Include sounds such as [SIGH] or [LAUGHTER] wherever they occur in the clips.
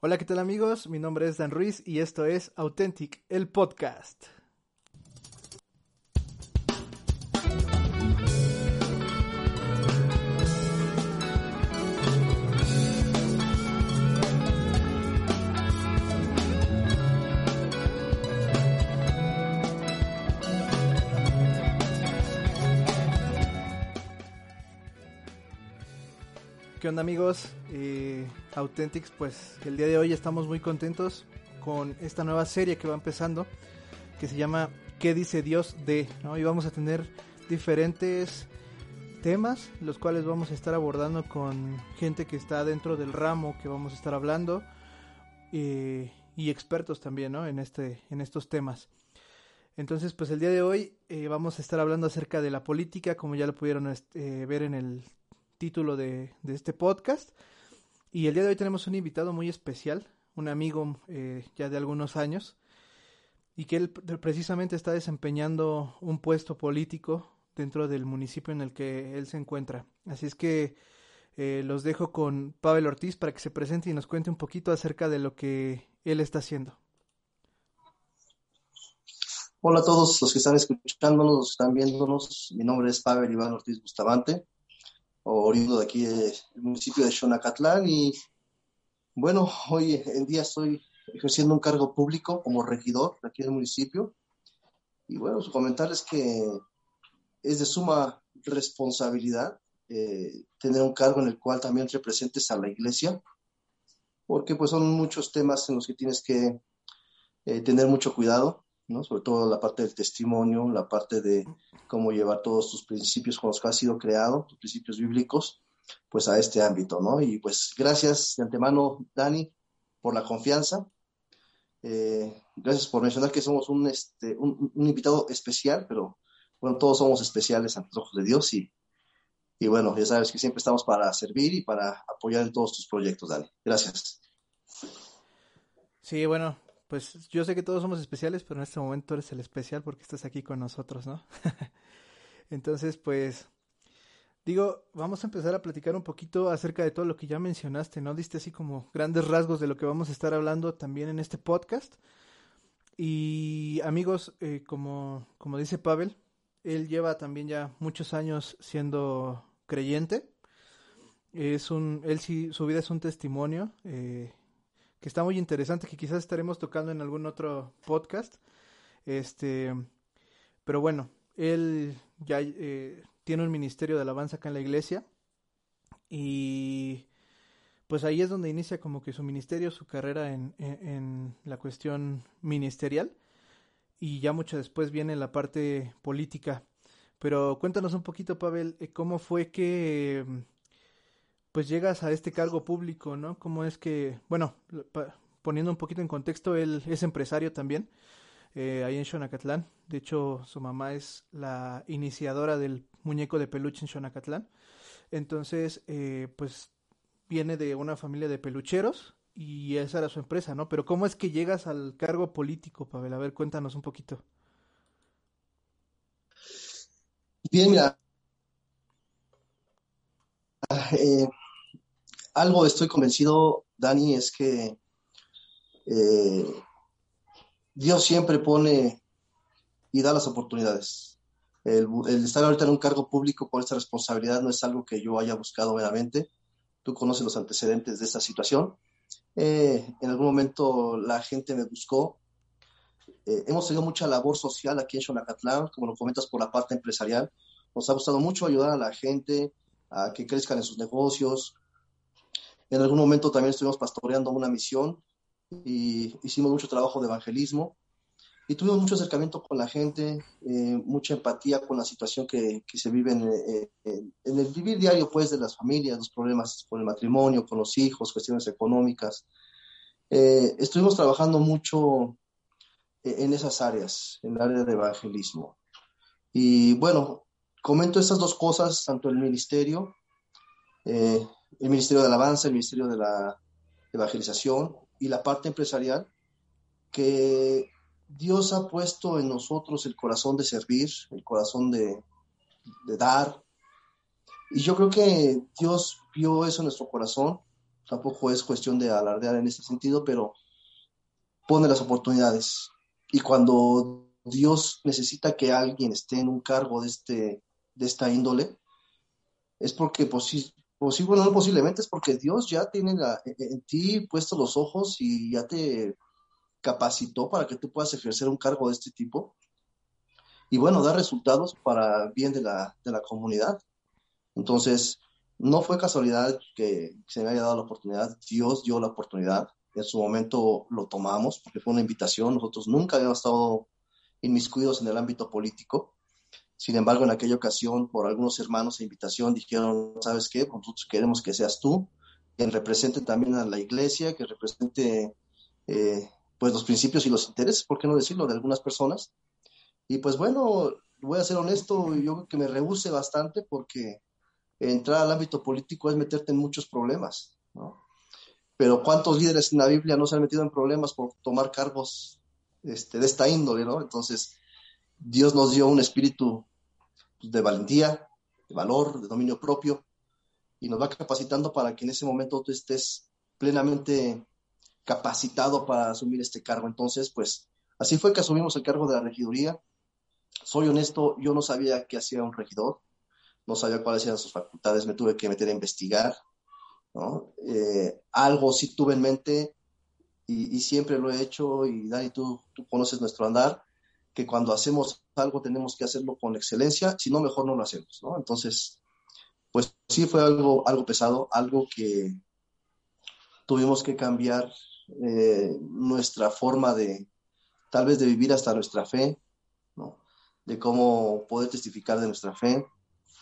Hola, ¿qué tal amigos? Mi nombre es Dan Ruiz y esto es Authentic, el podcast. ¿Qué onda amigos? Eh, Authentics, pues el día de hoy estamos muy contentos con esta nueva serie que va empezando, que se llama ¿Qué dice Dios de? ¿no? Y vamos a tener diferentes temas, los cuales vamos a estar abordando con gente que está dentro del ramo que vamos a estar hablando eh, y expertos también ¿no? en, este, en estos temas. Entonces, pues el día de hoy eh, vamos a estar hablando acerca de la política, como ya lo pudieron este, ver en el título de, este podcast. Y el día de hoy tenemos un invitado muy especial, un amigo eh, ya de algunos años, y que él precisamente está desempeñando un puesto político dentro del municipio en el que él se encuentra. Así es que eh, los dejo con Pavel Ortiz para que se presente y nos cuente un poquito acerca de lo que él está haciendo. Hola a todos los que están escuchándonos, están viéndonos. Mi nombre es Pavel Iván Ortiz Bustamante oriundo de aquí del municipio de Xonacatlán y bueno, hoy en día estoy ejerciendo un cargo público como regidor de aquí del municipio. Y bueno, su comentarles que es de suma responsabilidad eh, tener un cargo en el cual también representes a la iglesia porque pues son muchos temas en los que tienes que eh, tener mucho cuidado sobre todo la parte del testimonio, la parte de cómo llevar todos tus principios con los que has sido creado, tus principios bíblicos, pues a este ámbito, ¿no? Y pues gracias de antemano, Dani, por la confianza. Eh, gracias por mencionar que somos un, este, invitado especial, pero bueno, todos somos especiales ante los ojos de Dios y, y bueno, ya sabes que siempre estamos para servir y para apoyar en todos tus proyectos, Dani. Gracias. Sí, bueno, pues yo sé que todos somos especiales, pero en este momento eres el especial porque estás aquí con nosotros, ¿no? [LAUGHS] Entonces, pues, digo, vamos a empezar a platicar un poquito acerca de todo lo que ya mencionaste, ¿no? Diste así como grandes rasgos de lo que vamos a estar hablando también en este podcast. Y amigos, eh, como, como dice Pavel, él lleva también ya muchos años siendo creyente. Es un, él sí, su vida es un testimonio. Eh, que está muy interesante, que quizás estaremos tocando en algún otro podcast. Este, pero bueno, él ya eh, tiene un ministerio de alabanza acá en la iglesia y pues ahí es donde inicia como que su ministerio, su carrera en, en, la cuestión ministerial y ya mucho después viene la parte política. Pero cuéntanos un poquito, Pavel, eh, cómo fue que pues llegas a este cargo público, ¿no? ¿Cómo es que, bueno, poniendo un poquito en contexto, él es empresario también, eh, ahí en Xonacatlán. De hecho, su mamá es la iniciadora del muñeco de peluche en Xonacatlán. Entonces, eh, pues viene de una familia de pelucheros y esa era su empresa, ¿no? Pero ¿cómo es que llegas al cargo político, Pavel? A ver, cuéntanos un poquito. Bien, mira, eh, algo estoy convencido, Dani, es que eh, Dios siempre pone y da las oportunidades. El, estar ahorita en un cargo público con esta responsabilidad no es algo que yo haya buscado meramente. Tú conoces los antecedentes de esta situación. Eh, en algún momento la gente me buscó. hemos tenido mucha labor social aquí en Xonacatlán, como lo comentas por la parte empresarial. Nos ha gustado mucho ayudar a la gente, a que crezcan en sus negocios. En algún momento también estuvimos pastoreando una misión y hicimos mucho trabajo de evangelismo y tuvimos mucho acercamiento con la gente, eh, mucha empatía con la situación que, que se vive eh, en, en, el vivir diario pues de las familias, los problemas con el matrimonio, con los hijos, cuestiones económicas. eh, estuvimos trabajando mucho e-, en esas áreas, en el área de evangelismo. Y bueno, comento estas dos cosas, tanto el ministerio, eh, el ministerio de alabanza, el ministerio de la evangelización y la parte empresarial, que Dios ha puesto en nosotros el corazón de servir, el corazón de, de dar. Y yo creo que Dios vio eso en nuestro corazón. Tampoco es cuestión de alardear en ese sentido, pero pone las oportunidades. Y cuando Dios necesita que alguien esté en un cargo de, este, de esta índole, es porque posible, bueno, no posiblemente, es porque Dios ya tiene en ti puestos los ojos y ya te capacitó para que tú puedas ejercer un cargo de este tipo. Y bueno, dar resultados para bien de la, de la comunidad. Entonces, no fue casualidad que se me haya dado la oportunidad, Dios dio la oportunidad, en su momento lo tomamos porque fue una invitación, nosotros nunca habíamos estado inmiscuidos en el ámbito político, sin embargo, en aquella ocasión, por algunos hermanos de invitación, dijeron, ¿sabes qué? Pues nosotros queremos que seas tú, quien represente también a la iglesia, que represente eh, pues los principios y los intereses, ¿por qué no decirlo?, de algunas personas. Y pues bueno, voy a ser honesto, yo creo que me rehúse bastante porque entrar al ámbito político es meterte en muchos problemas, ¿no? Pero ¿cuántos líderes en la Biblia no se han metido en problemas por tomar cargos este, de esta índole, ¿no? Entonces, Dios nos dio un espíritu de valentía, de valor, de dominio propio, y nos va capacitando para que en ese momento tú estés plenamente capacitado para asumir este cargo. Entonces, pues así fue que asumimos el cargo de la regiduría. Soy honesto, yo no sabía qué hacía un regidor, no sabía cuáles eran sus facultades, me tuve que meter a investigar. Eh, algo sí tuve en mente y, siempre lo he hecho, y Dani, tú, tú conoces nuestro andar, que cuando hacemos algo tenemos que hacerlo con excelencia, si no, mejor no lo hacemos, ¿no? Entonces, pues sí fue algo, algo pesado, algo que tuvimos que cambiar eh, nuestra forma de, tal vez de vivir hasta nuestra fe, ¿no? De cómo poder testificar de nuestra fe.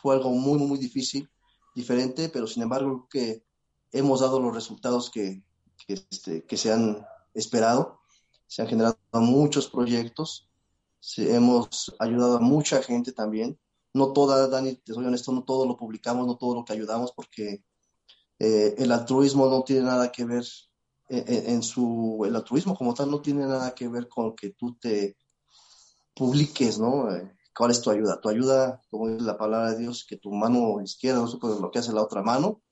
Fue algo muy, muy difícil, diferente, pero sin embargo que hemos dado los resultados que, que, este, que se han esperado. Se han generado muchos proyectos, hemos ayudado a mucha gente también. No toda, Dani, te soy honesto, no todo lo publicamos, no todo lo que ayudamos, porque eh, el altruismo no tiene nada que ver eh, eh, en, su, el altruismo como tal no tiene nada que ver con que tú te publiques, ¿no? ¿Cuál es tu ayuda? Tu ayuda, como dice la palabra de Dios, que tu mano izquierda no sepa lo que hace la otra mano,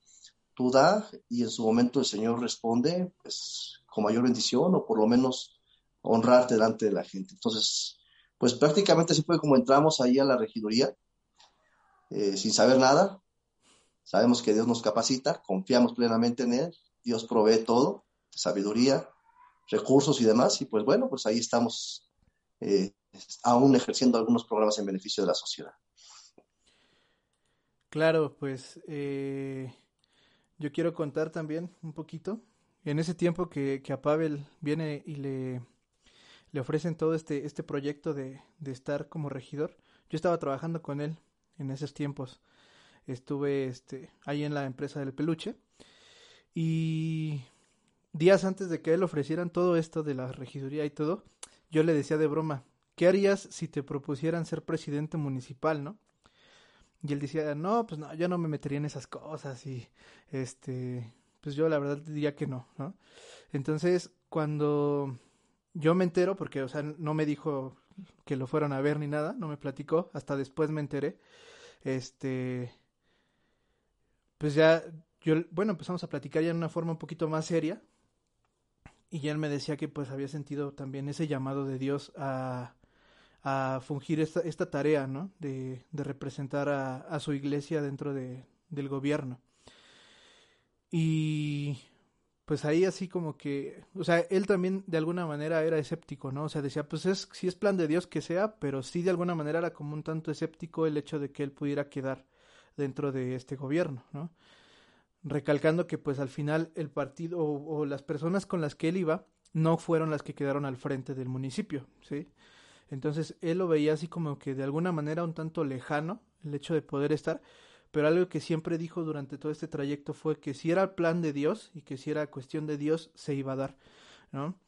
tú da y en su momento el Señor responde, pues, con mayor bendición o por lo menos honrarte delante de la gente. Entonces, pues prácticamente así fue como entramos ahí a la regiduría, eh, sin saber nada. Sabemos que Dios nos capacita, confiamos plenamente en Él, Dios provee todo, sabiduría, recursos y demás, y pues bueno, pues ahí estamos eh, aún ejerciendo algunos programas en beneficio de la sociedad. Claro, pues eh, yo quiero contar también un poquito. En ese tiempo que, que a Pavel viene y le le ofrecen todo este, este proyecto de, de estar como regidor. Yo estaba trabajando con él en esos tiempos. Estuve este, ahí en la empresa del peluche. Y días antes de que él ofrecieran todo esto de la regiduría y todo, yo le decía de broma, ¿qué harías si te propusieran ser presidente municipal, no? Y él decía, no, pues no, yo no me metería en esas cosas y este, pues yo la verdad diría que no, ¿no? Entonces, cuando yo me entero porque, o sea, no me dijo que lo fueron a ver ni nada, no me platicó, hasta después me enteré. Este, pues ya, yo, bueno, empezamos a platicar ya en una forma un poquito más seria. Y ya él me decía que pues había sentido también ese llamado de Dios a, a fungir esta, esta tarea, ¿no? De, de representar a, a, su iglesia dentro de, del gobierno. Y pues ahí así como que, o sea, él también de alguna manera era escéptico, ¿no? O sea, decía, pues es, si es plan de Dios que sea, pero sí de alguna manera era como un tanto escéptico el hecho de que él pudiera quedar dentro de este gobierno, ¿no? Recalcando que pues al final el partido o, o las personas con las que él iba no fueron las que quedaron al frente del municipio, ¿sí? Entonces él lo veía así como que de alguna manera un tanto lejano el hecho de poder estar, pero algo que siempre dijo durante todo este trayecto fue que si era el plan de Dios y que si era cuestión de Dios, se iba a dar. ¿no?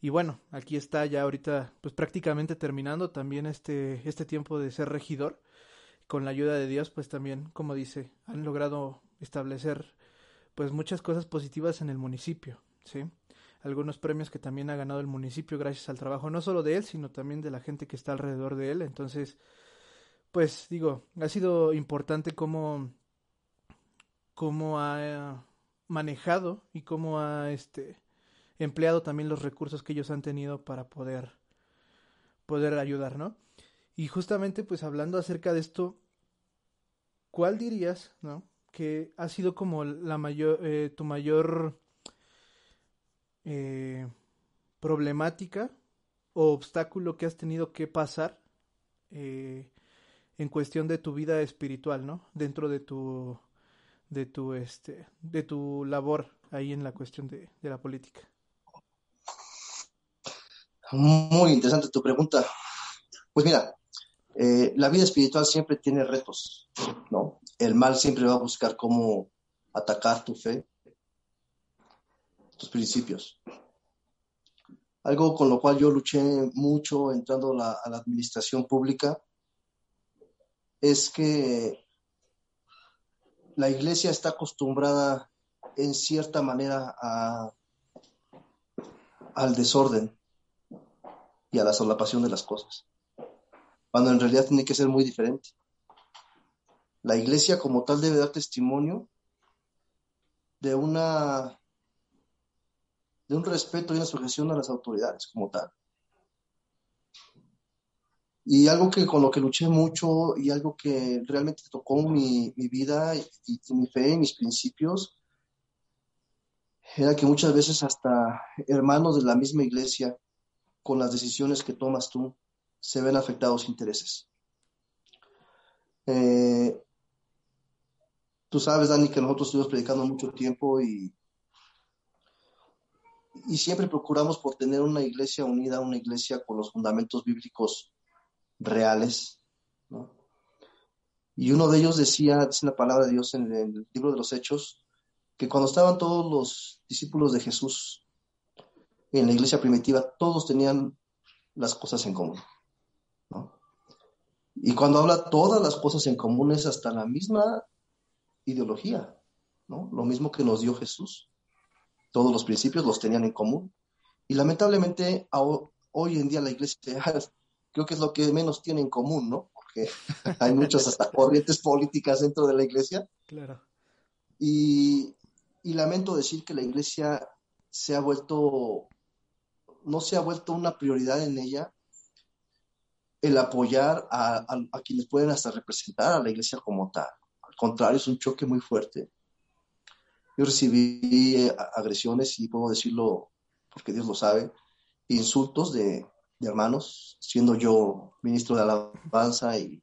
Y bueno, aquí está ya ahorita, pues prácticamente terminando también este, este tiempo de ser regidor. Con la ayuda de Dios, pues también, como dice, han logrado establecer pues muchas cosas positivas en el municipio, ¿sí? Algunos premios que también ha ganado el municipio gracias al trabajo no solo de él, sino también de la gente que está alrededor de él. Entonces, pues digo, ha sido importante cómo, cómo ha manejado y cómo ha este empleado también los recursos que ellos han tenido para poder poder ayudar, ¿no? Y justamente pues hablando acerca de esto, ¿cuál dirías, ¿no? que ha sido como la mayor eh, tu mayor eh, problemática o obstáculo que has tenido que pasar eh, en cuestión de tu vida espiritual, ¿no? Dentro de tu de tu este de tu labor ahí en la cuestión de, de la política. Muy interesante tu pregunta. Pues mira, eh, la vida espiritual siempre tiene retos, ¿no? El mal siempre va a buscar cómo atacar tu fe, tus principios. Algo con lo cual yo luché mucho entrando a la administración pública es que la iglesia está acostumbrada en cierta manera al desorden y a la solapación de las cosas, cuando en realidad tiene que ser muy diferente. La iglesia como tal debe dar testimonio de una de un respeto y una sujeción a las autoridades como tal. Y algo que con lo que luché mucho y algo que realmente tocó mi, vida y, mi fe y mis principios era que muchas veces hasta hermanos de la misma iglesia, con las decisiones que tomas tú, se ven afectados intereses. Eh, tú sabes, Dani, que nosotros estuvimos predicando mucho tiempo y, y siempre procuramos por tener una iglesia unida, una iglesia con los fundamentos bíblicos reales. Y uno de ellos decía, dice la palabra de Dios en el libro de los Hechos, que cuando estaban todos los discípulos de Jesús en la iglesia primitiva, todos tenían las cosas en común. Y cuando habla todas las cosas en común es hasta la misma ideología, ¿no? Lo mismo que nos dio Jesús. Todos los principios los tenían en común. Y lamentablemente hoy en día la iglesia [LAUGHS] creo que es lo que menos tiene en común, ¿no? Porque hay muchas hasta [LAUGHS] corrientes políticas dentro de la iglesia. Claro. Y, lamento decir que la iglesia se ha vuelto, no se ha vuelto una prioridad en ella el apoyar a, quienes pueden hasta representar a la iglesia como tal. Al contrario, es un choque muy fuerte. Yo recibí eh, agresiones, y puedo decirlo porque Dios lo sabe, insultos de, de hermanos, siendo yo ministro de alabanza y,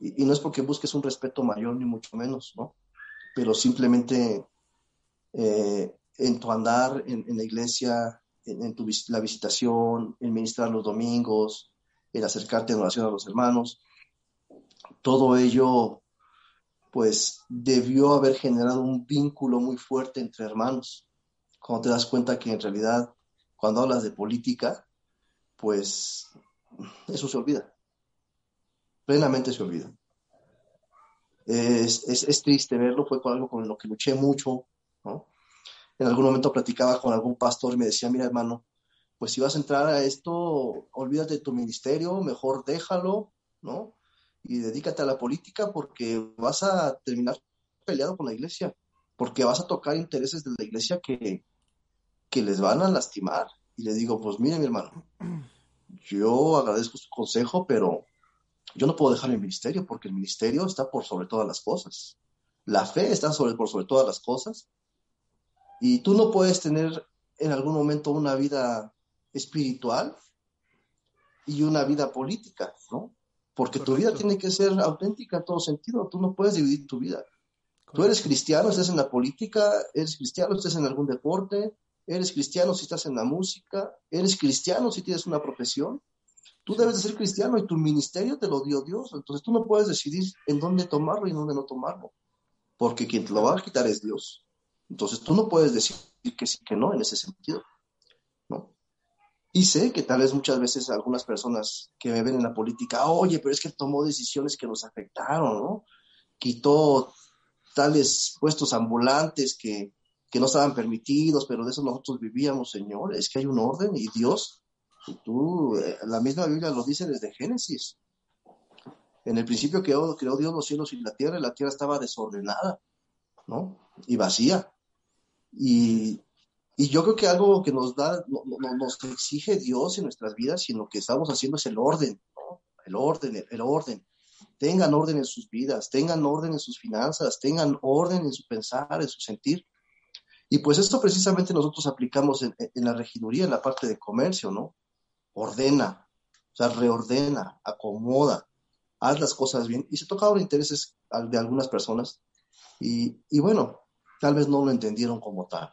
y, no es porque busques un respeto mayor ni mucho menos, ¿no? Pero simplemente eh, en tu andar en, la iglesia, en, tu, la visitación, en ministrar los domingos, en acercarte en oración a los hermanos, todo ello pues debió haber generado un vínculo muy fuerte entre hermanos. Cuando te das cuenta que en realidad cuando hablas de política, pues eso se olvida. Plenamente se olvida. Es, triste verlo, fue con algo con lo que luché mucho, En algún momento platicaba con algún pastor y me decía, mira hermano, pues si vas a entrar a esto, olvídate de tu ministerio, mejor déjalo, ¿no? Y dedícate a la política porque vas a terminar peleado con la iglesia, porque vas a tocar intereses de la iglesia que, que les van a lastimar. Y le digo, pues mire mi hermano, yo agradezco su consejo, pero yo no puedo dejar el ministerio porque el ministerio está por sobre todas las cosas. La fe está sobre, por sobre todas las cosas. Y tú no puedes tener en algún momento una vida espiritual y una vida política, ¿no? Porque tu vida tiene que ser auténtica en todo sentido. Tú no puedes dividir tu vida. Tú eres cristiano, estás en la política, eres cristiano, estás en algún deporte, Eres cristiano si estás en la música, eres cristiano si tienes una profesión. Tú debes de ser cristiano y tu ministerio te lo dio Dios. Entonces tú no puedes decidir en dónde tomarlo y en dónde no tomarlo, porque quien te lo va a quitar es Dios. Entonces tú no puedes decir que sí, que no en ese sentido. Y sé que tal vez muchas veces algunas personas que me ven en la política, oye, pero es que tomó decisiones que nos afectaron, ¿no? Quitó tales puestos ambulantes que, que no estaban permitidos, pero de eso nosotros vivíamos, Señor. Es que hay un orden y Dios, tú, eh, la misma Biblia lo dice desde Génesis. En el principio creó, creó Dios los cielos y la tierra, y la tierra estaba desordenada, ¿no? Y vacía. Y, y yo creo que algo que nos da, no, nos exige Dios en nuestras vidas y lo que estamos haciendo es el orden, ¿no? El orden, el, orden. Tengan orden en sus vidas, tengan orden en sus finanzas, tengan orden en su pensar, en su sentir. Y pues esto precisamente nosotros aplicamos en, la regiduría, en la parte de comercio, ¿no? Ordena, o sea, reordena, acomoda, haz las cosas bien. Y se toca ahora intereses de algunas personas. Y, y bueno, tal vez no lo entendieron como tal.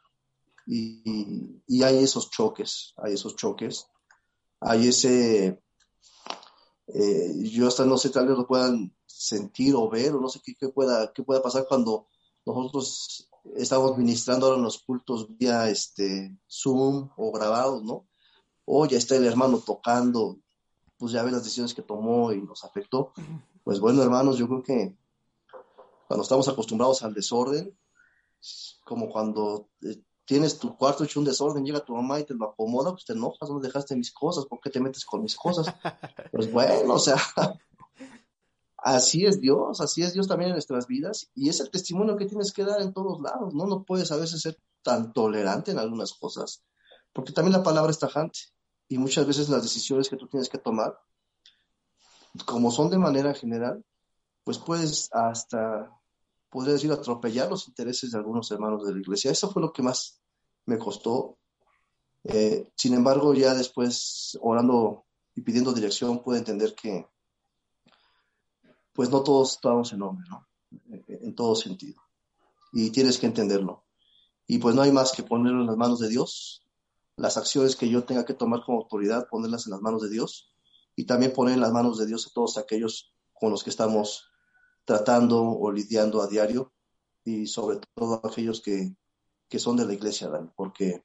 Y, y, hay esos choques, hay esos choques, hay ese, eh, yo hasta no sé, tal vez lo puedan sentir o ver, o no sé qué, qué, pueda, qué pueda pasar cuando nosotros estamos ministrando ahora en los cultos vía este, Zoom o grabados, ¿no? O ya está el hermano tocando, pues ya ve las decisiones que tomó y nos afectó. Pues bueno, hermanos, yo creo que cuando estamos acostumbrados al desorden, como cuando eh, tienes tu cuarto hecho un desorden, llega tu mamá y te lo acomoda, pues te enojas, no dejaste mis cosas, ¿por qué te metes con mis cosas? [LAUGHS] Pues bueno, o sea, así es Dios, así es Dios también en nuestras vidas y es el testimonio que tienes que dar en todos lados, ¿no? No puedes a veces ser tan tolerante en algunas cosas, porque también la palabra es tajante y muchas veces las decisiones que tú tienes que tomar, como son de manera general, pues puedes hasta podría decir, atropellar los intereses de algunos hermanos de la iglesia. Eso fue lo que más me costó. Eh, sin embargo, ya después, orando y pidiendo dirección, pude entender que, pues no todos estamos en hombre, ¿no? En todo sentido. Y tienes que entenderlo. Y pues no hay más que ponerlo en las manos de Dios. Las acciones que yo tenga que tomar como autoridad, ponerlas en las manos de Dios. Y también poner en las manos de Dios a todos aquellos con los que estamos tratando o lidiando a diario y sobre todo aquellos que, que son de la iglesia, porque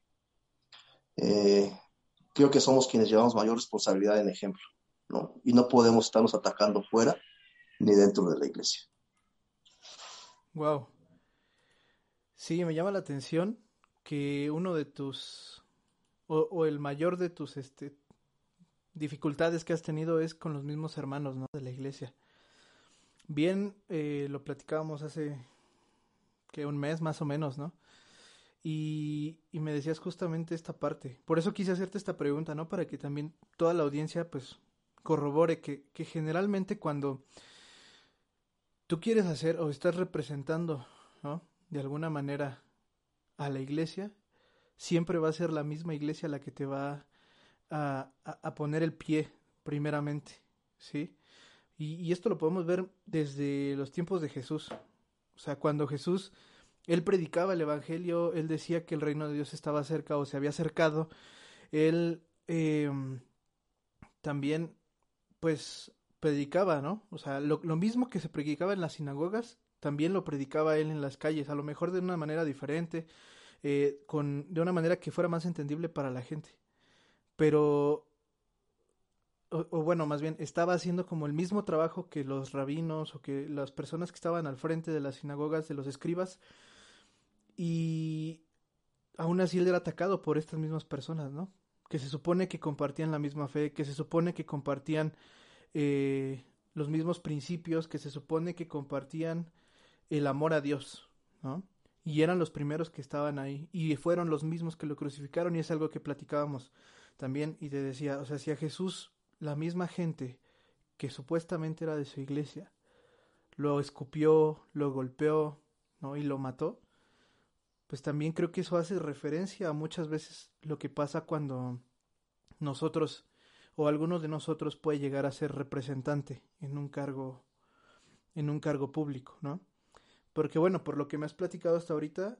eh, creo que somos quienes llevamos mayor responsabilidad en ejemplo, ¿no? Y no podemos estarnos atacando fuera ni dentro de la iglesia. Wow. Sí, me llama la atención que uno de tus, o, el mayor de tus este, dificultades que has tenido es con los mismos hermanos, ¿no? De la iglesia. Bien, eh, lo platicábamos hace que un mes más o menos, ¿no? Y, y, me decías justamente esta parte. Por eso quise hacerte esta pregunta, ¿no? Para que también toda la audiencia, pues, corrobore que, que generalmente cuando tú quieres hacer o estás representando, ¿no? De alguna manera a la iglesia, siempre va a ser la misma iglesia la que te va a, a, poner el pie, primeramente, ¿sí? Y, esto lo podemos ver desde los tiempos de Jesús. O sea, cuando Jesús, él predicaba el Evangelio, él decía que el reino de Dios estaba cerca o se había acercado. Él em, también, pues, predicaba, ¿no? O sea, lo, mismo que se predicaba en las sinagogas, también lo predicaba él en las calles, a lo mejor de una manera diferente, eh, con, de una manera que fuera más entendible para la gente. Pero o, bueno, más bien, estaba haciendo como el mismo trabajo que los rabinos o que las personas que estaban al frente de las sinagogas, de los escribas, y aún así él era atacado por estas mismas personas, ¿no? Que se supone que compartían la misma fe, que se supone que compartían eh, los mismos principios, que se supone que compartían el amor a Dios, ¿no? Y eran los primeros que estaban ahí, y fueron los mismos que lo crucificaron, y es algo que platicábamos también, y te decía, o sea, si a Jesús la misma gente que supuestamente era de su iglesia lo escupió, lo golpeó, ¿no? y lo mató, pues también creo que eso hace referencia a muchas veces lo que pasa cuando nosotros o alguno de nosotros puede llegar a ser representante en un cargo en un cargo público, ¿no? Porque bueno, por lo que me has platicado hasta ahorita,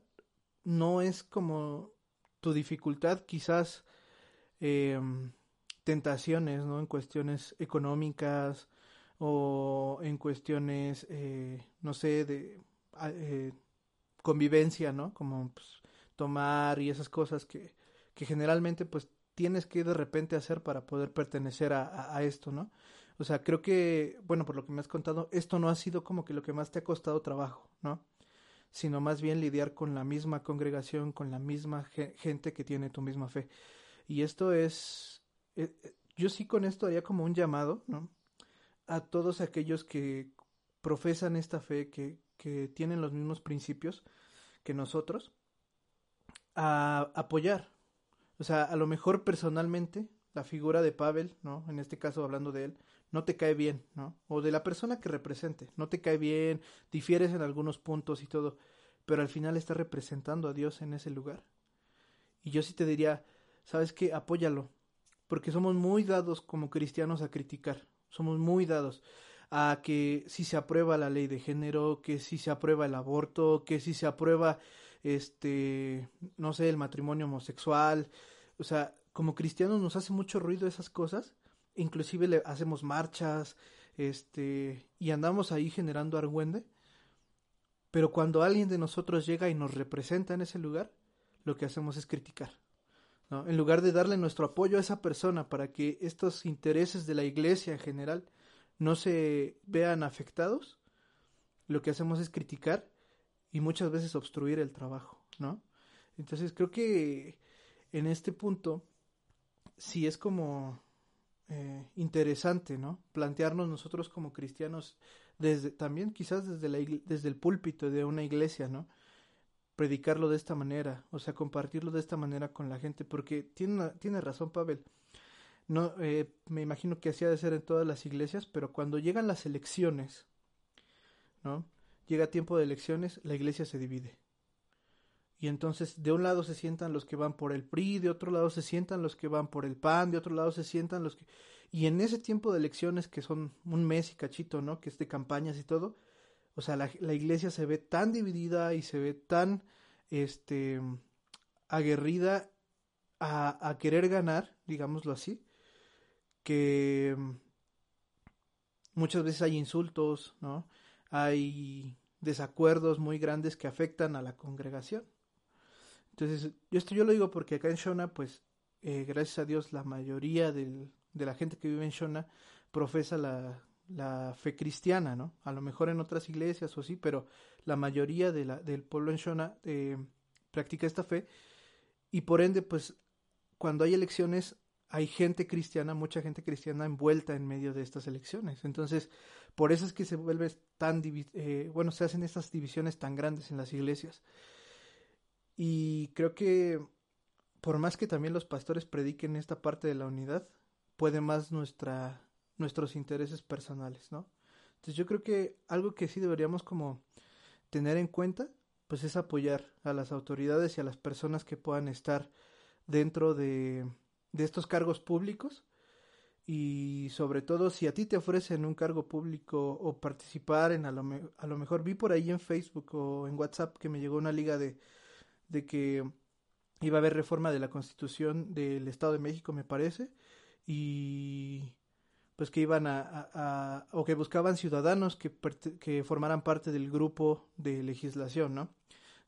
no es como tu dificultad quizás eh, tentaciones, ¿no? En cuestiones económicas o en cuestiones, eh, no sé, de eh, convivencia, ¿no? Como pues, tomar y esas cosas que, que generalmente pues tienes que de repente hacer para poder pertenecer a, esto, ¿no? O sea, creo que, bueno, por lo que me has contado, esto no ha sido como que lo que más te ha costado trabajo, ¿no? Sino más bien lidiar con la misma congregación, con la misma gente que tiene tu misma fe. Y esto es, eh, eh, yo sí con esto haría como un llamado, ¿no? A todos aquellos que profesan esta fe, que, que tienen los mismos principios que nosotros, a apoyar. O sea, a lo mejor personalmente la figura de Pavel, ¿no? En este caso hablando de él, no te cae bien, ¿no? O de la persona que represente, no te cae bien, difieres en algunos puntos y todo, pero al final está representando a Dios en ese lugar. Y yo sí te diría, ¿sabes qué? Apóyalo, porque somos muy dados como cristianos a criticar, somos muy dados a que si se aprueba la ley de género, que si se aprueba el aborto, que si se aprueba este, no sé, el matrimonio homosexual, o sea, como cristianos nos hace mucho ruido esas cosas, inclusive le hacemos marchas, este, y andamos ahí generando argüende, pero cuando alguien de nosotros llega y nos representa en ese lugar, lo que hacemos es criticar. ¿no? En lugar de darle nuestro apoyo a esa persona para que estos intereses de la iglesia en general no se vean afectados, lo que hacemos es criticar y muchas veces obstruir el trabajo, ¿no? Entonces creo que en este punto sí es como eh, interesante, ¿no? Plantearnos nosotros como cristianos desde también quizás desde la desde el púlpito de una iglesia, ¿no? Predicarlo de esta manera, o sea, compartirlo de esta manera con la gente, porque tiene tiene razón Pavel. No, eh, me imagino que así ha de ser en todas las iglesias, pero cuando llegan las elecciones, ¿no? Llega tiempo de elecciones, la iglesia se divide. Y entonces de un lado se sientan los que van por el PRI, de otro lado se sientan los que van por el PAN, de otro lado se sientan los que... Y en ese tiempo de elecciones, que son un mes y cachito, ¿no? Que es de campañas y todo, o sea, la, la iglesia se ve tan dividida y se ve tan, este, aguerrida a, a querer ganar, digámoslo así, que muchas veces hay insultos, ¿no? Hay desacuerdos muy grandes que afectan a la congregación. Entonces, esto yo lo digo porque acá en Shona, pues, eh, gracias a Dios, la mayoría del, de la gente que vive en Shona profesa la, la, fe cristiana, ¿no? A lo mejor en otras iglesias o sí, pero la mayoría de la, del pueblo en Shona eh, practica esta fe y por ende, pues, cuando hay elecciones hay gente cristiana, mucha gente cristiana envuelta en medio de estas elecciones. Entonces, por eso es que se vuelve tan, eh, bueno, se hacen estas divisiones tan grandes en las iglesias. Y creo que por más que también los pastores prediquen esta parte de la unidad, puede más nuestra, nuestros intereses personales, ¿no? Entonces yo creo que algo que sí deberíamos como tener en cuenta, pues es apoyar a las autoridades y a las personas que puedan estar dentro de, de estos cargos públicos y sobre todo si a ti te ofrecen un cargo público o participar en a lo, a lo mejor vi por ahí en Facebook o en WhatsApp que me llegó una liga de, de que iba a haber reforma de la constitución del Estado de México me parece y pues que iban a, o que buscaban ciudadanos que, que formaran parte del grupo de legislación, ¿no?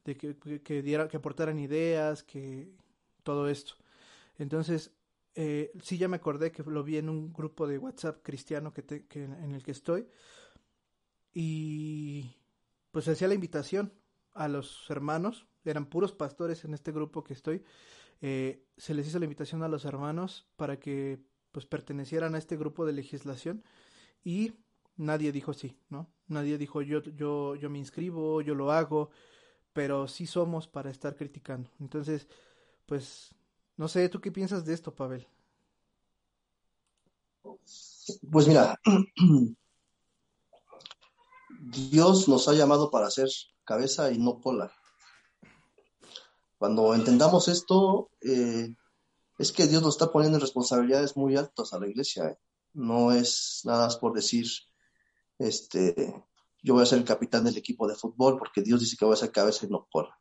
De que, que, diera, que aportaran ideas, que todo esto. Entonces, eh, sí ya me acordé que lo vi en un grupo de WhatsApp cristiano que, que en el que estoy y pues hacía la invitación a los hermanos, eran puros pastores en este grupo que estoy, eh, se les hizo la invitación a los hermanos para que pues pertenecieran a este grupo de legislación y nadie dijo sí, ¿no? Nadie dijo yo, yo, yo me inscribo, yo lo hago, pero sí somos para estar criticando. Entonces, pues no sé, ¿tú qué piensas de esto, Pavel? Pues mira, [CLEARS THROAT] Dios nos ha llamado para ser cabeza y no cola. Cuando entendamos esto, eh, es que Dios nos está poniendo responsabilidades muy altas a la iglesia. ¿eh? No es nada más por decir, este, yo voy a ser el capitán del equipo de fútbol porque Dios dice que voy a ser cabeza y no cola.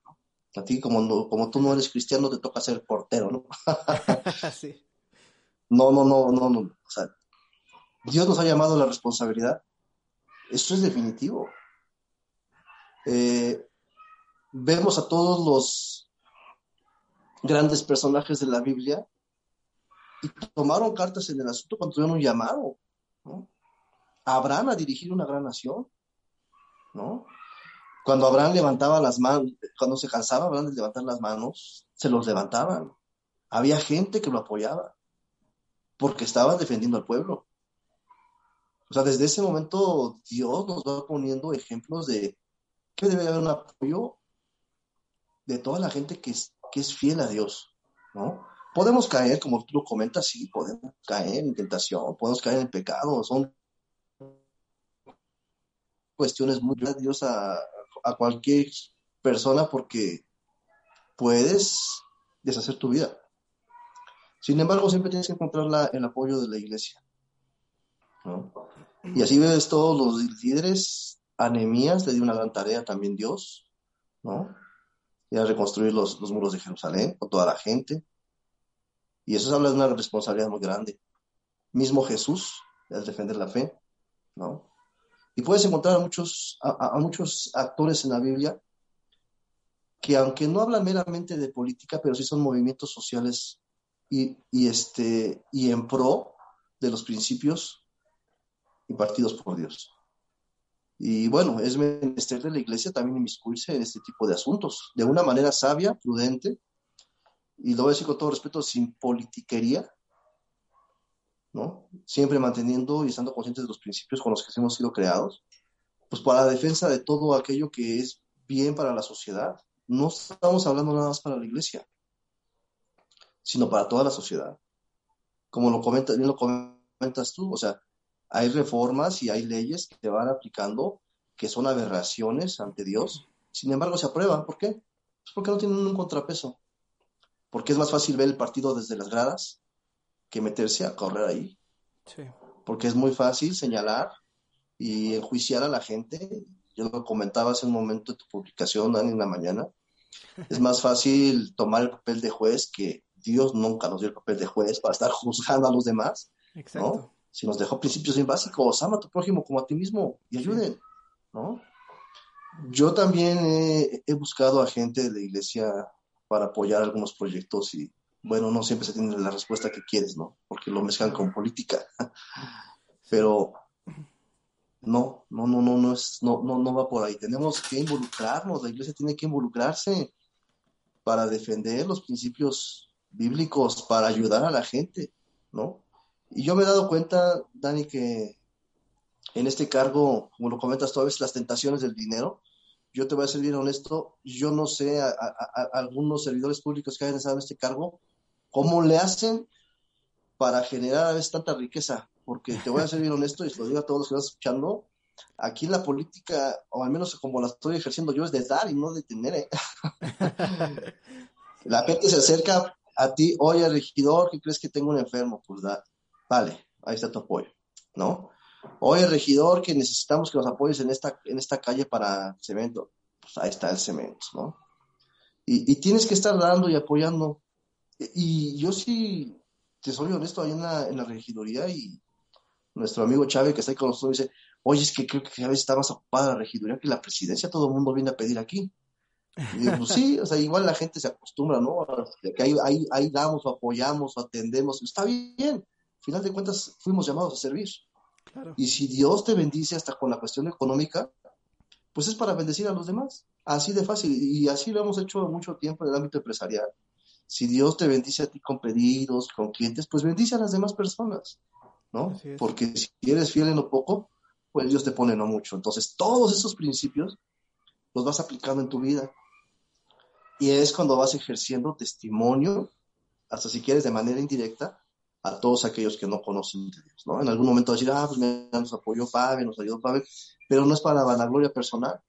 A ti, como, como tú no eres cristiano, te toca ser portero, ¿no? [LAUGHS] sí. No, no, no, no, no. O sea, Dios nos ha llamado a la responsabilidad. Eso es definitivo. Eh, vemos a todos los grandes personajes de la Biblia y tomaron cartas en el asunto cuando tuvieron un llamado, ¿no? Abraham a dirigir una gran nación, ¿no? Cuando Abraham levantaba las manos, cuando se cansaba Abraham de levantar las manos, se los levantaban. Había gente que lo apoyaba, porque estaba defendiendo al pueblo. O sea, desde ese momento Dios nos va poniendo ejemplos de que debe haber un apoyo de toda la gente que es, que es fiel a Dios, ¿no? Podemos caer, como tú lo comentas, sí, podemos caer en tentación, podemos caer en pecado, son cuestiones muy Dios a cualquier persona porque puedes deshacer tu vida. Sin embargo, siempre tienes que encontrar el apoyo de la iglesia. Y así ves todos los líderes, anemías, le dio una gran tarea también Dios, ¿no? Y a reconstruir los, los muros de Jerusalén con toda la gente. Y eso habla de una responsabilidad muy grande. Mismo Jesús, al defender la fe, ¿no? Y puedes encontrar a muchos, a, muchos actores en la Biblia que aunque no hablan meramente de política, pero sí son movimientos sociales y, y, este, y en pro de los principios impartidos por Dios. Y bueno, es menester de la iglesia también inmiscuirse en este tipo de asuntos, de una manera sabia, prudente, y lo voy a decir con todo respeto, sin politiquería, ¿no? Siempre manteniendo y estando conscientes de los principios con los que hemos sido creados, pues para la defensa de todo aquello que es bien para la sociedad. No estamos hablando nada más para la iglesia, sino para toda la sociedad. Como lo comentas, bien lo comentas tú, o sea, hay reformas y hay leyes que se van aplicando que son aberraciones ante Dios, sin embargo se aprueban. ¿Por qué? Pues porque no tienen un contrapeso. Porque es más fácil ver el partido desde las gradas que meterse a correr ahí. Sí. Porque es muy fácil señalar y enjuiciar a la gente. Yo lo comentaba hace un momento en tu publicación, Dani, en la mañana. Es más fácil tomar el papel de juez que Dios nunca nos dio el papel de juez para estar juzgando a los demás. Exacto. Si nos dejó principios bien básicos, ama a tu prójimo como a ti mismo y ayuden, ¿no? Yo también he, he buscado a gente de la iglesia para apoyar algunos proyectos y bueno, no siempre se tiene la respuesta que quieres, ¿no? Porque lo mezclan con política. [LAUGHS] Pero no, no, no, no, no es, no, no, no va por ahí. Tenemos que involucrarnos, la iglesia tiene que involucrarse para defender los principios bíblicos, para ayudar a la gente, ¿no? Y yo me he dado cuenta, Dani, que en este cargo, como lo comentas tú, a veces las tentaciones del dinero, yo te voy a ser bien honesto, yo no sé a, algunos servidores públicos que hayan estado en este cargo, cómo le hacen para generar a veces tanta riqueza, porque te voy a ser bien honesto y te lo digo a todos los que están escuchando, aquí la política, o al menos como la estoy ejerciendo yo, es de dar y no de tener. ¿eh? [LAUGHS] la gente se acerca a ti, oye, regidor, ¿qué crees que tengo un enfermo? Pues da, vale, ahí está tu apoyo, ¿no? Oye, regidor, que necesitamos que nos apoyes en esta, en esta calle para cemento. Pues ahí está el cemento, ¿no? Y, tienes que estar dando y apoyando. Y, yo sí, te soy honesto, ahí en la, en la regiduría y nuestro amigo Chávez que está ahí con nosotros dice, oye, es que creo que veces está más ocupada la regiduría que la presidencia, todo el mundo viene a pedir aquí. Y digo, pues sí, o sea, igual la gente se acostumbra, ¿no? Que ahí, ahí, ahí damos, o apoyamos, o atendemos, está bien. Al final de cuentas, fuimos llamados a servir. Y si Dios te bendice hasta con la cuestión económica, pues es para bendecir a los demás. Así de fácil. Y así lo hemos hecho mucho tiempo en el ámbito empresarial. Si Dios te bendice a ti con pedidos, con clientes, pues bendice a las demás personas, ¿no? Porque si eres fiel en lo poco, pues Dios te pone no mucho. Entonces, todos esos principios los vas aplicando en tu vida. Y es cuando vas ejerciendo testimonio, hasta si quieres de manera indirecta, a todos aquellos que no conocen de Dios, ¿no? En algún momento decir, ah, pues nos apoyó Pavel, nos ayudó Pavel, pero no es para vanagloria personal.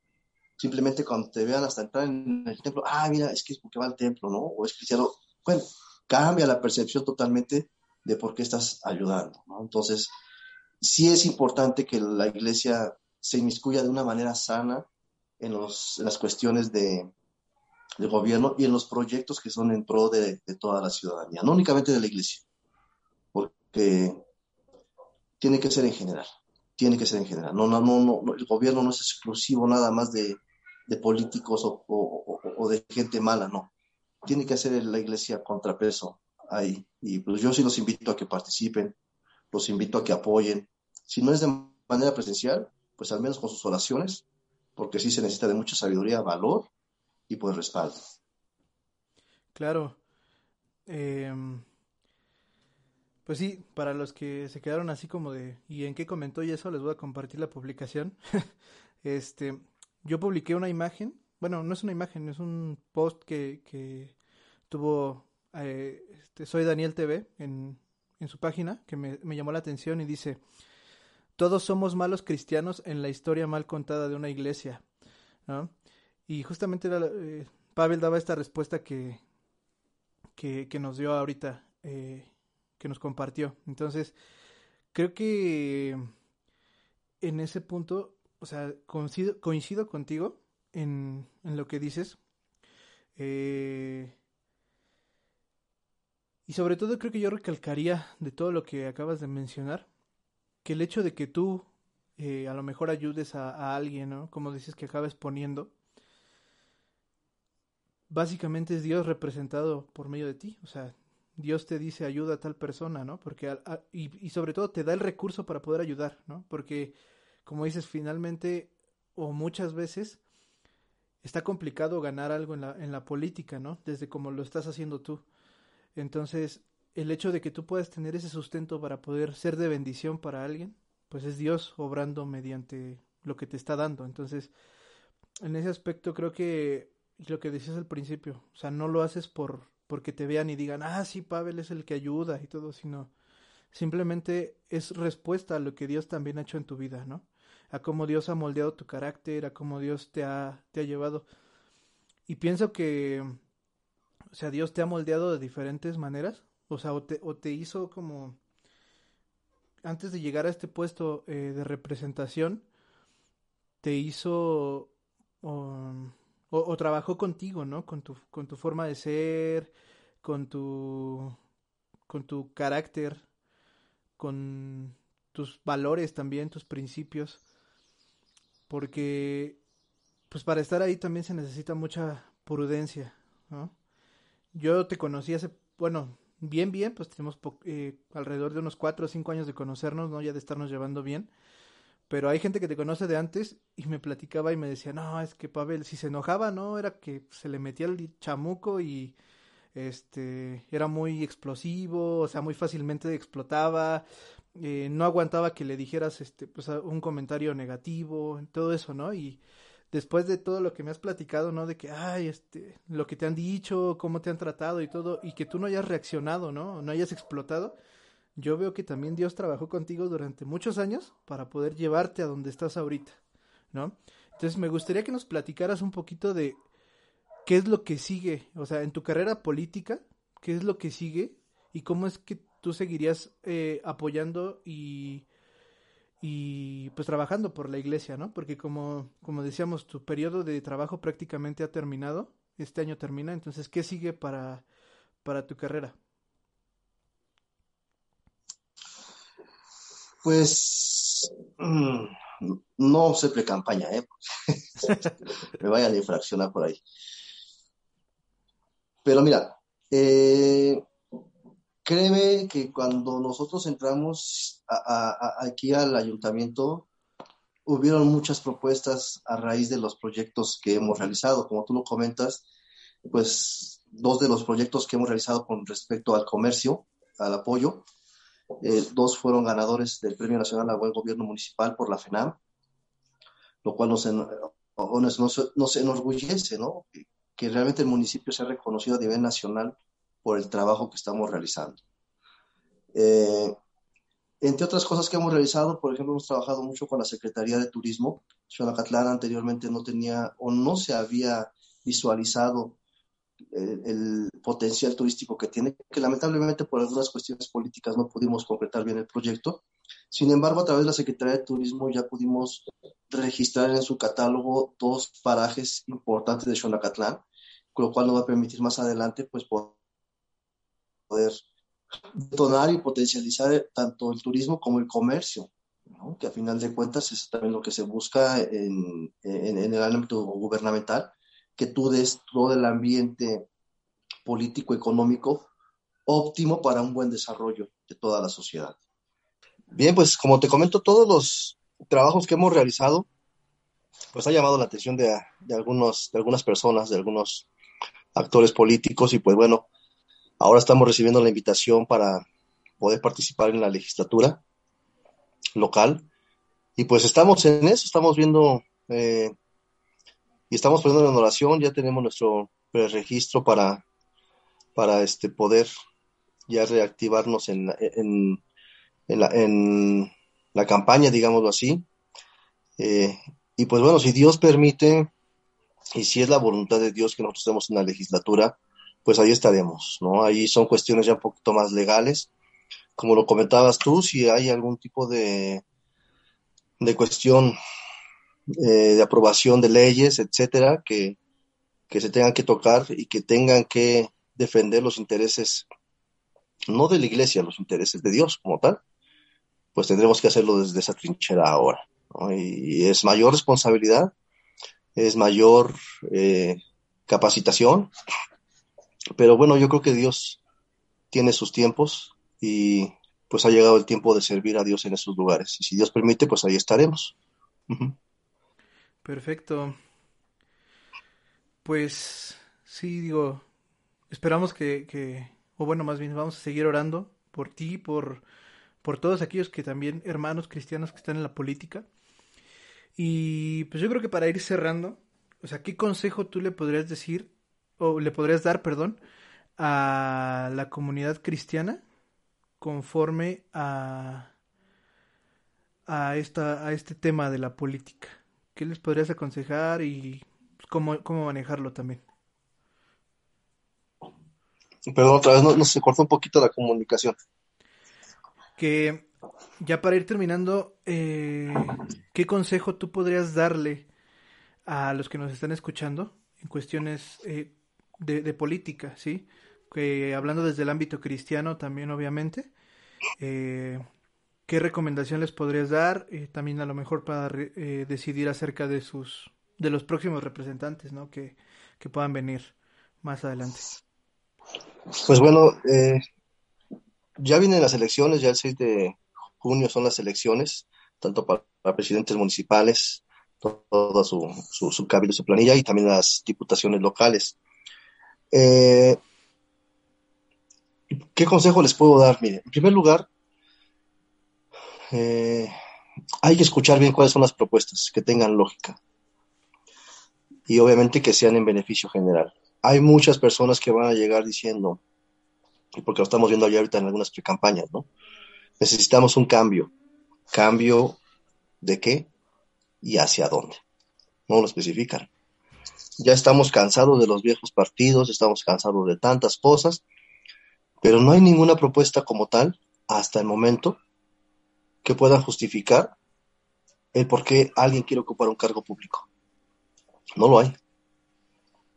Simplemente cuando te vean hasta entrar en el templo, ah, mira, es que es porque va al templo, ¿no? O es cristiano. Bueno, cambia la percepción totalmente de por qué estás ayudando, ¿no? Entonces, sí es importante que la iglesia se inmiscuya de una manera sana en, los, las cuestiones de, de, gobierno y en los proyectos que son en pro de, de toda la ciudadanía, no únicamente de la iglesia que tiene que ser en general, tiene que ser en general. No, no, no, el gobierno no es exclusivo nada más de, políticos o, de gente mala, no. Tiene que hacer la iglesia contrapeso ahí. Y pues yo sí los invito a que participen, los invito a que apoyen. Si no es de manera presencial, pues al menos con sus oraciones, porque sí se necesita de mucha sabiduría, valor y pues respaldo. Claro. Em, pues sí, para los que se quedaron así como de ¿y en qué comentó y eso? Les voy a compartir la publicación. [LAUGHS] este, yo publiqué una imagen, bueno, no es una imagen, es un post que, que tuvo eh, este, Soy Daniel TV en, en su página, que me, me llamó la atención y dice, todos somos malos cristianos en la historia mal contada de una iglesia, ¿no? Y justamente era, eh, Pavel daba esta respuesta que, que, que nos dio ahorita, eh, que nos compartió. Entonces, creo que en ese punto, o sea, coincido, coincido contigo en, en, lo que dices. Eh, y sobre todo creo que yo recalcaría de todo lo que acabas de mencionar, que el hecho de que tú eh, a lo mejor ayudes a, a, alguien, ¿no? Como dices que acabas poniendo, básicamente es Dios representado por medio de ti. O sea, Dios te dice ayuda a tal persona, ¿no? Porque y, y, sobre todo te da el recurso para poder ayudar, ¿no? Porque como dices, finalmente o muchas veces está complicado ganar algo en la, en la política, ¿no? Desde como lo estás haciendo tú. Entonces, el hecho de que tú puedas tener ese sustento para poder ser de bendición para alguien, pues es Dios obrando mediante lo que te está dando. Entonces, en ese aspecto creo que lo que decías al principio, o sea, no lo haces por porque te vean y digan, ah, sí, Pavel es el que ayuda y todo, sino simplemente es respuesta a lo que Dios también ha hecho en tu vida, ¿no? A cómo Dios ha moldeado tu carácter, a cómo Dios te ha, te ha llevado. Y pienso que, o sea, Dios te ha moldeado de diferentes maneras, o sea, o te, o te hizo como, antes de llegar a este puesto eh, de representación, te hizo... Um, o, o, trabajó contigo, ¿no? Con tu, con tu forma de ser, con tu, con tu carácter, con tus valores también, tus principios, porque pues para estar ahí también se necesita mucha prudencia, ¿no? Yo te conocí hace, bueno, bien, bien, pues tenemos eh, alrededor de unos cuatro o cinco años de conocernos, ¿no? Ya de estarnos llevando bien. Pero hay gente que te conoce de antes y me platicaba y me decía, no, es que Pavel, si se enojaba, ¿no? Era que se le metía el chamuco y este era muy explosivo, o sea, muy fácilmente explotaba, eh, no aguantaba que le dijeras este pues un comentario negativo, todo eso, ¿no? Y después de todo lo que me has platicado, ¿no? De que, ay, este, lo que te han dicho, cómo te han tratado y todo, y que tú no hayas reaccionado, ¿no? No hayas explotado, yo veo que también Dios trabajó contigo durante muchos años para poder llevarte a donde estás ahorita, ¿no? Entonces me gustaría que nos platicaras un poquito de qué es lo que sigue, o sea, en tu carrera política, qué es lo que sigue y cómo es que tú seguirías eh, apoyando y, y pues trabajando por la iglesia, ¿no? Porque como, como decíamos, tu periodo de trabajo prácticamente ha terminado, este año termina, entonces, ¿qué sigue para, para tu carrera? Pues mm, no sé pre-campaña, ¿eh? [LAUGHS] me vayan a infraccionar por ahí. Pero mira, eh, créeme que cuando nosotros entramos aquí al ayuntamiento, hubieron muchas propuestas a raíz de los proyectos que hemos realizado. Como tú lo comentas, pues dos de los proyectos que hemos realizado con respecto al comercio, al apoyo, eh, dos fueron ganadores del Premio Nacional a Buen Gobierno Municipal por la FENAM, lo cual nos, nos, nos, nos enorgullece, ¿no? Que, realmente el municipio se ha reconocido a nivel nacional por el trabajo que estamos realizando. Eh, entre otras cosas que hemos realizado, por ejemplo, hemos trabajado mucho con la Secretaría de Turismo. Xonacatlán anteriormente no tenía o no se había visualizado el, el, potencial turístico que tiene, que lamentablemente por algunas cuestiones políticas no pudimos concretar bien el proyecto. Sin embargo, a través de la Secretaría de Turismo ya pudimos registrar en su catálogo dos parajes importantes de Xonacatlán, con lo cual nos va a permitir más adelante pues, poder detonar y potencializar tanto el turismo como el comercio, que a final de cuentas es también lo que se busca en, en, en el ámbito gubernamental, que tú des todo el ambiente político, económico óptimo para un buen desarrollo de toda la sociedad. Bien, pues como te comento, todos los trabajos que hemos realizado, pues ha llamado la atención de, algunos, de algunas personas, de algunos actores políticos y pues bueno, ahora estamos recibiendo la invitación para poder participar en la legislatura local y pues estamos en eso, estamos viendo eh, y estamos poniendo en oración, ya tenemos nuestro registro para, para este, poder ya reactivarnos en, en, la, en la campaña, digámoslo así. Eh, y pues bueno, si Dios permite, y si es la voluntad de Dios que nosotros estemos en la legislatura, pues ahí estaremos, ¿no? Ahí son cuestiones ya un poquito más legales. Como lo comentabas tú, si hay algún tipo de, de cuestión eh, de aprobación de leyes, etcétera, que, que se tengan que tocar y que tengan que defender los intereses, no de la iglesia, los intereses de Dios como tal, pues tendremos que hacerlo desde esa trinchera ahora. Y, es mayor responsabilidad, es mayor eh, capacitación, pero bueno, yo creo que Dios tiene sus tiempos y pues ha llegado el tiempo de servir a Dios en esos lugares. Y si Dios permite, pues ahí estaremos. Perfecto. Pues sí, digo, esperamos que, que, o bueno, más bien vamos a seguir orando por ti, por, por todos aquellos que también, hermanos cristianos que están en la política. Y pues yo creo que para ir cerrando, o sea, ¿qué consejo tú le podrías decir, o le podrías dar, perdón, a la comunidad cristiana conforme a, a, esta, a este tema de la política? ¿Qué les podrías aconsejar y cómo, cómo manejarlo también? Perdón, otra vez no, se cortó un poquito la comunicación. Que ya para ir terminando, eh, ¿qué consejo tú podrías darle a los que nos están escuchando en cuestiones eh, de, política, sí? Que hablando desde el ámbito cristiano también, obviamente. Eh, ¿Qué recomendación les podrías dar? también a lo mejor para decidir acerca de sus de los próximos representantes, ¿no? Que, que puedan venir más adelante. Pues bueno, eh, ya vienen las elecciones, ya el 6 de junio son las elecciones, tanto para, presidentes municipales, toda su, su, su cabildo, su planilla, y también las diputaciones locales. Eh, ¿Qué consejo les puedo dar? Mire, en primer lugar, eh, hay que escuchar bien cuáles son las propuestas, que tengan lógica y obviamente que sean en beneficio general hay muchas personas que van a llegar diciendo, y porque lo estamos viendo allá ahorita en algunas precampañas, ¿no? Necesitamos un cambio. ¿Cambio de qué y hacia dónde? No lo especifican. Ya estamos cansados de los viejos partidos, estamos cansados de tantas cosas, pero no hay ninguna propuesta como tal hasta el momento que pueda justificar el por qué alguien quiere ocupar un cargo público. No lo hay.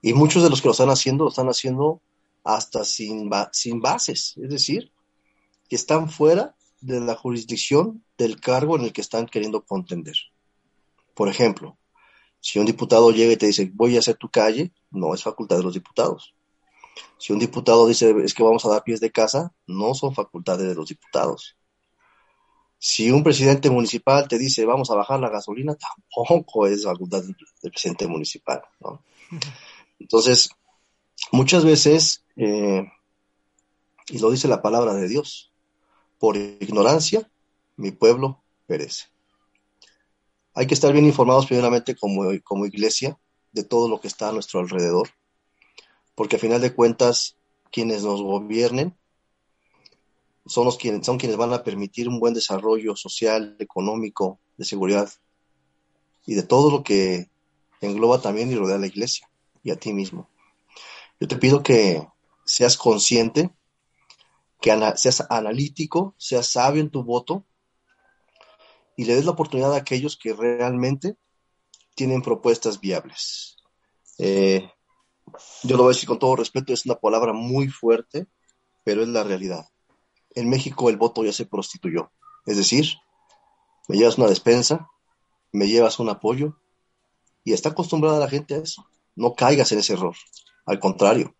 Y muchos de los que lo están haciendo, lo están haciendo hasta sin, sin bases, es decir, que están fuera de la jurisdicción del cargo en el que están queriendo contender. Por ejemplo, si un diputado llega y te dice, voy a hacer tu calle, no es facultad de los diputados. Si un diputado dice, es que vamos a dar pies de casa, no son facultades de los diputados. Si un presidente municipal te dice, vamos a bajar la gasolina, [LAUGHS] tampoco es facultad del presidente municipal. ¿no? Entonces, muchas veces, eh, y lo dice la palabra de Dios, por ignorancia mi pueblo perece. Hay que estar bien informados primeramente como, como iglesia de todo lo que está a nuestro alrededor, porque a final de cuentas quienes nos gobiernen son, los quienes, son quienes van a permitir un buen desarrollo social, económico, de seguridad y de todo lo que engloba también y rodea a la iglesia y a ti mismo. Yo te pido que seas consciente, que seas analítico, seas sabio en tu voto y le des la oportunidad a aquellos que realmente tienen propuestas viables. Eh, yo lo voy a decir con todo respeto, es una palabra muy fuerte, pero es la realidad. En México el voto ya se prostituyó. Es decir, me llevas una despensa, me llevas un apoyo, y está acostumbrada la gente a eso no caigas en ese error. Al contrario,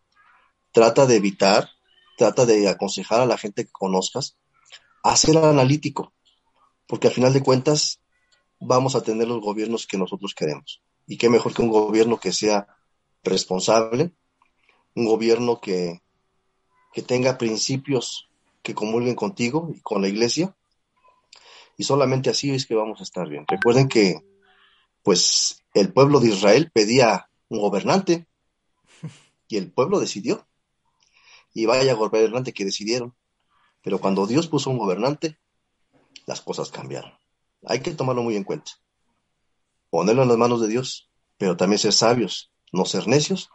trata de evitar trata de aconsejar a la gente que conozcas a ser analítico, porque al final de cuentas vamos a tener los gobiernos que nosotros queremos. Y qué mejor que un gobierno que sea responsable, un gobierno que, que tenga principios que comulguen contigo y con la iglesia. Y solamente así es que vamos a estar bien. Recuerden que, pues, el pueblo de Israel pedía un gobernante [LAUGHS] y el pueblo decidió. Y vaya gobernante que decidieron. Pero cuando Dios puso un gobernante, las cosas cambiaron. Hay que tomarlo muy en cuenta. Ponerlo en las manos de Dios, pero también ser sabios, no ser necios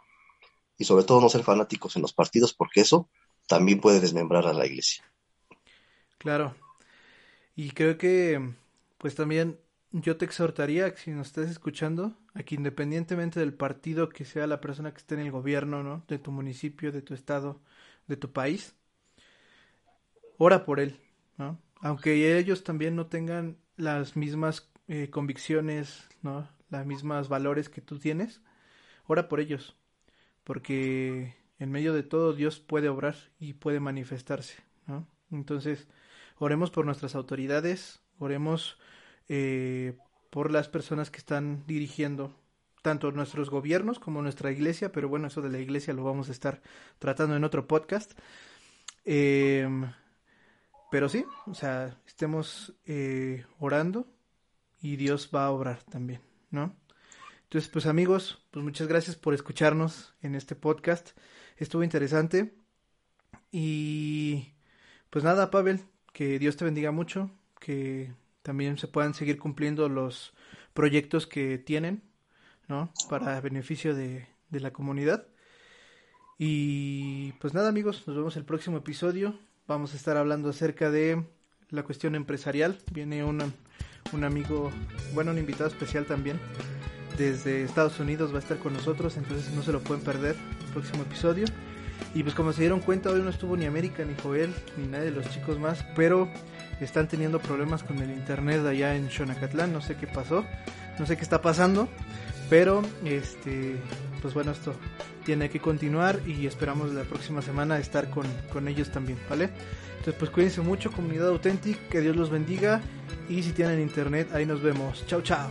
y sobre todo no ser fanáticos en los partidos, porque eso también puede desmembrar a la iglesia. Claro. Y creo que, pues también yo te exhortaría, si nos estás escuchando, a que independientemente del partido que sea la persona que esté en el gobierno, ¿no? De tu municipio, de tu estado, de tu país, ora por él, ¿no? Aunque ellos también no tengan las mismas eh, convicciones, ¿no? Las mismas valores que tú tienes, ora por ellos, porque en medio de todo Dios puede obrar y puede manifestarse, ¿no? Entonces, oremos por nuestras autoridades, oremos eh, por las personas que están dirigiendo tanto nuestros gobiernos como nuestra iglesia, pero bueno, eso de la iglesia lo vamos a estar tratando en otro podcast. Eh, pero sí, o sea, estemos eh, orando y Dios va a obrar también, ¿no? Entonces, pues amigos, pues muchas gracias por escucharnos en este podcast. Estuvo interesante. Y pues nada, Pavel, que Dios te bendiga mucho, que también se puedan seguir cumpliendo los proyectos que tienen, ¿no? Para beneficio de, de la comunidad. Y pues nada, amigos, nos vemos el próximo episodio. Vamos a estar hablando acerca de la cuestión empresarial. Viene un amigo, bueno, un invitado especial también. Desde Estados Unidos va a estar con nosotros, entonces no se lo pueden perder el próximo episodio. Y pues como se dieron cuenta, hoy no estuvo ni América, ni Joel, ni nadie de los chicos más, pero están teniendo problemas con el internet allá en Xonacatlán, no sé qué pasó, no sé qué está pasando, pero este, pues bueno, esto tiene que continuar y esperamos la próxima semana estar con, con ellos también, ¿vale? Entonces pues cuídense mucho, comunidad auténtica, que Dios los bendiga y si tienen internet, ahí nos vemos. Chao, chao.